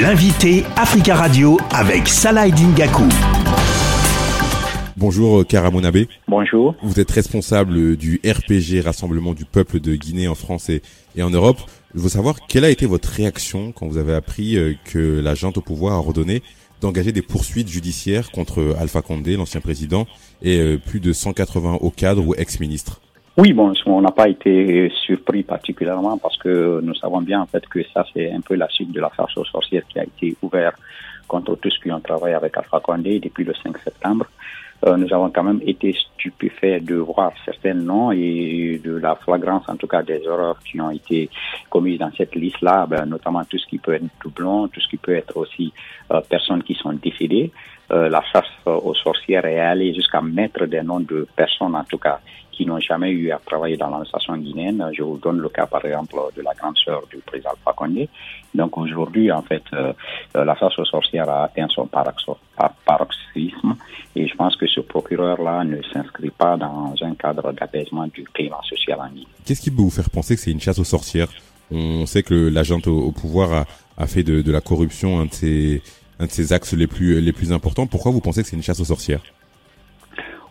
L'invité Africa Radio avec Salah Dingaku. Bonjour euh, Karamonabe. Bonjour. Vous êtes responsable du RPG Rassemblement du peuple de Guinée en France et, en Europe. Je veux savoir quelle a été votre réaction quand vous avez appris euh, que la junte au pouvoir a ordonné d'engager des poursuites judiciaires contre Alpha Condé, l'ancien président, et euh, plus de 180 hauts cadres ou ex-ministres. Oui, bon, on n'a pas été surpris particulièrement parce que nous savons bien en fait que ça c'est un peu la suite de la farce aux sorcières qui a été ouverte contre tous qui ont travaillé avec Alpha Condé depuis le 5 septembre. Euh, nous avons quand même été stupéfaits de voir certains noms et de la flagrance, en tout cas, des erreurs qui ont été commises dans cette liste-là, ben, notamment tout ce qui peut être doublon, tout ce qui peut être aussi euh, personnes qui sont décédées. Euh, la chasse aux sorcières est allée jusqu'à mettre des noms de personnes, en tout cas, qui n'ont jamais eu à travailler dans l'administration guinéenne. Je vous donne le cas, par exemple, de la grande sœur du président Alpha. Donc aujourd'hui, en fait, euh, la chasse aux sorcières a atteint son paroxysme et je pense que ce procureur-là ne s'inscrit pas dans un cadre d'apaisement du climat social en Guinée. Qu'est-ce qui peut vous faire penser que c'est une chasse aux sorcières? On sait que l'agent au, pouvoir a, fait de, de, la corruption un de ses un de ses axes les plus les plus importants. Pourquoi vous pensez que c'est une chasse aux sorcières?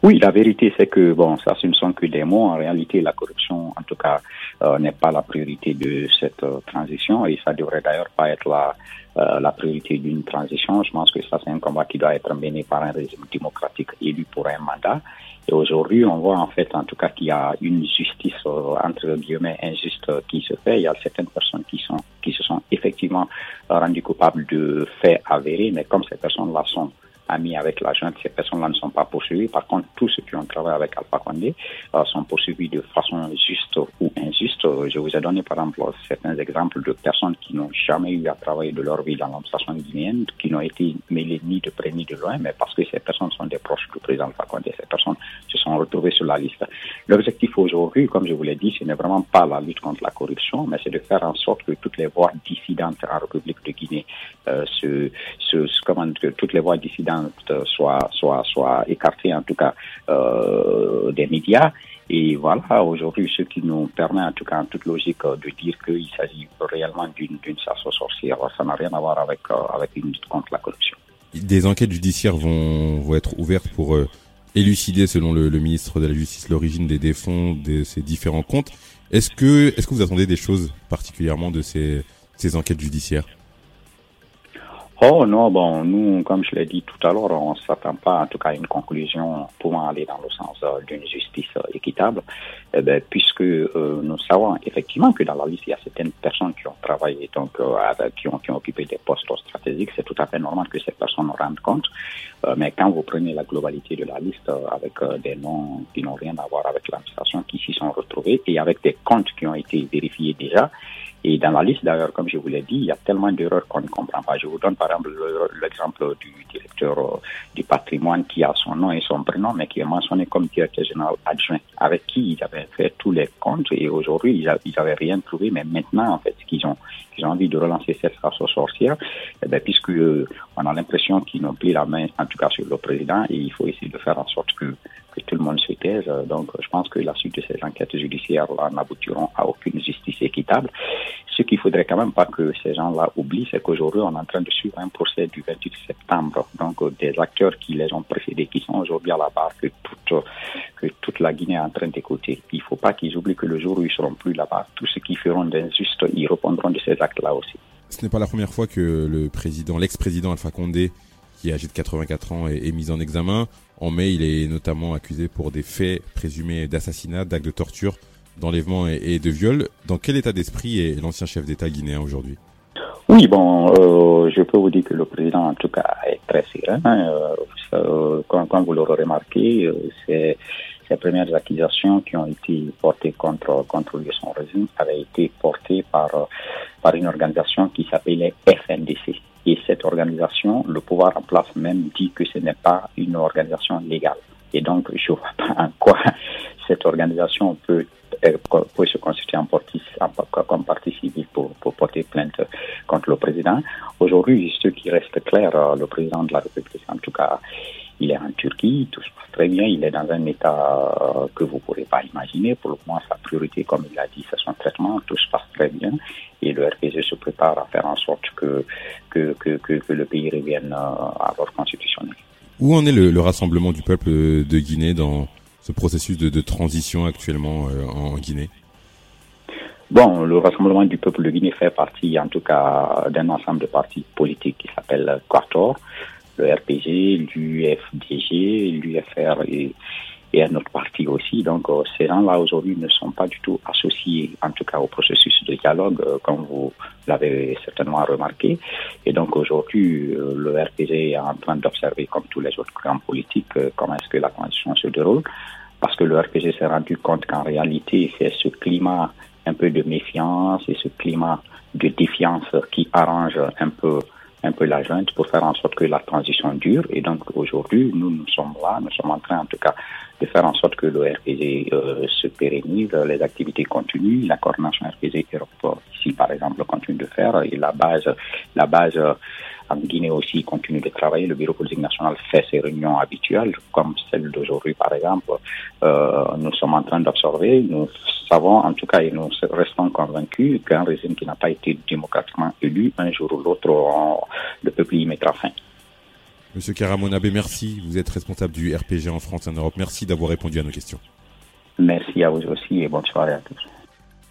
Oui, la vérité, c'est que, bon, ça, ce ne sont que des mots. En réalité, la corruption, en tout cas, euh, n'est pas la priorité de cette euh, transition et ça devrait d'ailleurs pas être la, euh, la priorité d'une transition. Je pense que ça, c'est un combat qui doit être mené par un régime démocratique élu pour un mandat. Et aujourd'hui, on voit en fait, en tout cas, qu'il y a une justice, entre guillemets, injuste qui se fait. Il y a certaines personnes qui sont, qui se sont effectivement rendues coupables de faits avérés, mais comme ces personnes-là sont amis avec la junte, ces personnes-là ne sont pas poursuivies. Par contre, tous ceux qui ont travaillé avec Alpha Condé euh, sont poursuivis de façon juste ou injuste. Je vous ai donné par exemple certains exemples de personnes qui n'ont jamais eu à travailler de leur vie dans l'administration guinéenne, qui n'ont été mêlées ni de près ni de loin, mais parce que ces personnes sont des proches du président Alpha Condé. Ces personnes se sont retrouvées sur la liste. L'objectif aujourd'hui, comme je vous l'ai dit, ce n'est vraiment pas la lutte contre la corruption, mais c'est de faire en sorte que toutes les voix dissidentes en République de Guinée euh, se, se, comment, que toutes les voix dissidentes soit, soit, soit écarté en tout cas euh, des médias. Et voilà, aujourd'hui, ce qui nous permet, en tout cas, en toute logique, de dire qu'il s'agit réellement d'une chasse aux sorcières. Ça n'a rien à voir avec, euh, avec une lutte contre la corruption. Des enquêtes judiciaires vont, vont être ouvertes pour euh, élucider, selon le, ministre de la Justice, l'origine des défonds de ces différents comptes. Est-ce que, est-ce que vous attendez des choses particulièrement de ces, ces enquêtes judiciaires? Oh non, bon, nous, comme je l'ai dit tout à l'heure, on ne s'attend pas en tout cas à une conclusion pouvant aller dans le sens euh, d'une justice euh, équitable, eh ben, puisque euh, nous savons effectivement que dans la liste, il y a certaines personnes qui ont travaillé, donc qui, ont, qui ont occupé des postes stratégiques. C'est tout à fait normal que ces personnes rendent compte. mais quand vous prenez la globalité de la liste avec des noms qui n'ont rien à voir avec l'administration, qui s'y sont retrouvés, et avec des comptes qui ont été vérifiés déjà, et dans la liste, d'ailleurs, comme je vous l'ai dit, il y a tellement d'erreurs qu'on ne comprend pas. Je vous donne par exemple l'exemple du directeur euh, du patrimoine qui a son nom et son prénom, mais qui est mentionné comme directeur général adjoint, avec qui ils avaient fait tous les comptes et aujourd'hui, ils n'avaient rien trouvé. Mais maintenant, en fait, qu'ils ont, ils ont envie de relancer cette race aux sorcières, eh bien, puisque euh, on a l'impression qu'ils n'ont plus la main, en tout cas sur le président, et il faut essayer de faire en sorte que que tout le monde se taise. Donc, je pense que la suite de ces enquêtes judiciaires n'aboutiront à aucune justice équitable. Ce qu'il faudrait quand même pas que ces gens-là oublient, c'est qu'aujourd'hui, on est en train de suivre un procès du 28 septembre. Donc, des acteurs qui les ont précédés, qui sont aujourd'hui à la barre, que toute, que toute la Guinée est en train d'écouter. Il ne faut pas qu'ils oublient que le jour où ils seront plus là-bas, tous ceux qui feront d'injuste, ils répondront de ces actes-là aussi. Ce n'est pas la première fois que le président, l'ex-président Alpha Condé, qui est âgé de 84 ans, est, est mis en examen. En mai, il est notamment accusé pour des faits présumés d'assassinat, d'actes de torture, d'enlèvement et, de viol. Dans quel état d'esprit est l'ancien chef d'État guinéen aujourd'hui? Oui, bon, euh, je peux vous dire que le président, en tout cas, est très serein. Euh, euh quand, vous l'aurez remarqué, ces premières accusations qui ont été portées contre, contre lui son régime avaient été portées par, par une organisation qui s'appelait FNDC. Organisation, le pouvoir en place même dit que ce n'est pas une organisation légale. Et donc, je ne vois pas en quoi cette organisation peut, euh, se constituer en partie, comme partie civile pour, pour, porter plainte contre le président. Aujourd'hui, ce qui reste clair, euh, le président de la République, il est en Turquie, tout se passe très bien, il est dans un état que vous ne pourrez pas imaginer. Pour le moment, sa priorité, comme il l'a dit, c'est son traitement, tout se passe très bien. Et le RPG se prépare à faire en sorte que, que, que, que, le pays revienne à l'ordre constitutionnel. Où en est le, rassemblement du peuple de Guinée dans ce processus de, de transition actuellement en Guinée? Bon, le Rassemblement du peuple de Guinée fait partie, en tout cas, d'un ensemble de partis politiques qui s'appelle Quator, le RPG, l'UFDG, l'UFR et, un autre parti aussi. Donc, euh, ces gens-là aujourd'hui ne sont pas du tout associés, en tout cas, au processus de dialogue, euh, comme vous l'avez certainement remarqué. Et donc, aujourd'hui, euh, le RPG est en train d'observer, comme tous les autres grands politiques, comment est-ce que la transition se déroule. Parce que le RPG s'est rendu compte qu'en réalité, c'est ce climat un peu de méfiance et ce climat de défiance qui arrange un peu un peu la junte pour faire en sorte que la transition dure. Et donc aujourd'hui, nous, nous sommes là, nous sommes en train en tout cas de faire en sorte que le RPG euh, se pérennise, les activités continuent, la coordination RPG Europe ici par exemple continue de faire et la base, la base en Guinée aussi continue de travailler. Le bureau politique national fait ses réunions habituelles, comme celle d'aujourd'hui par exemple. Euh, nous sommes en train d'observer. Nous savons en tout cas et nous restons convaincus qu'un régime qui n'a pas été démocratiquement élu, un jour ou l'autre, le peuple y mettra fin. Monsieur Karamonabé, merci. Vous êtes responsable du RPG en France et en Europe. Merci d'avoir répondu à nos questions. Merci à vous aussi et bonne soirée à tous.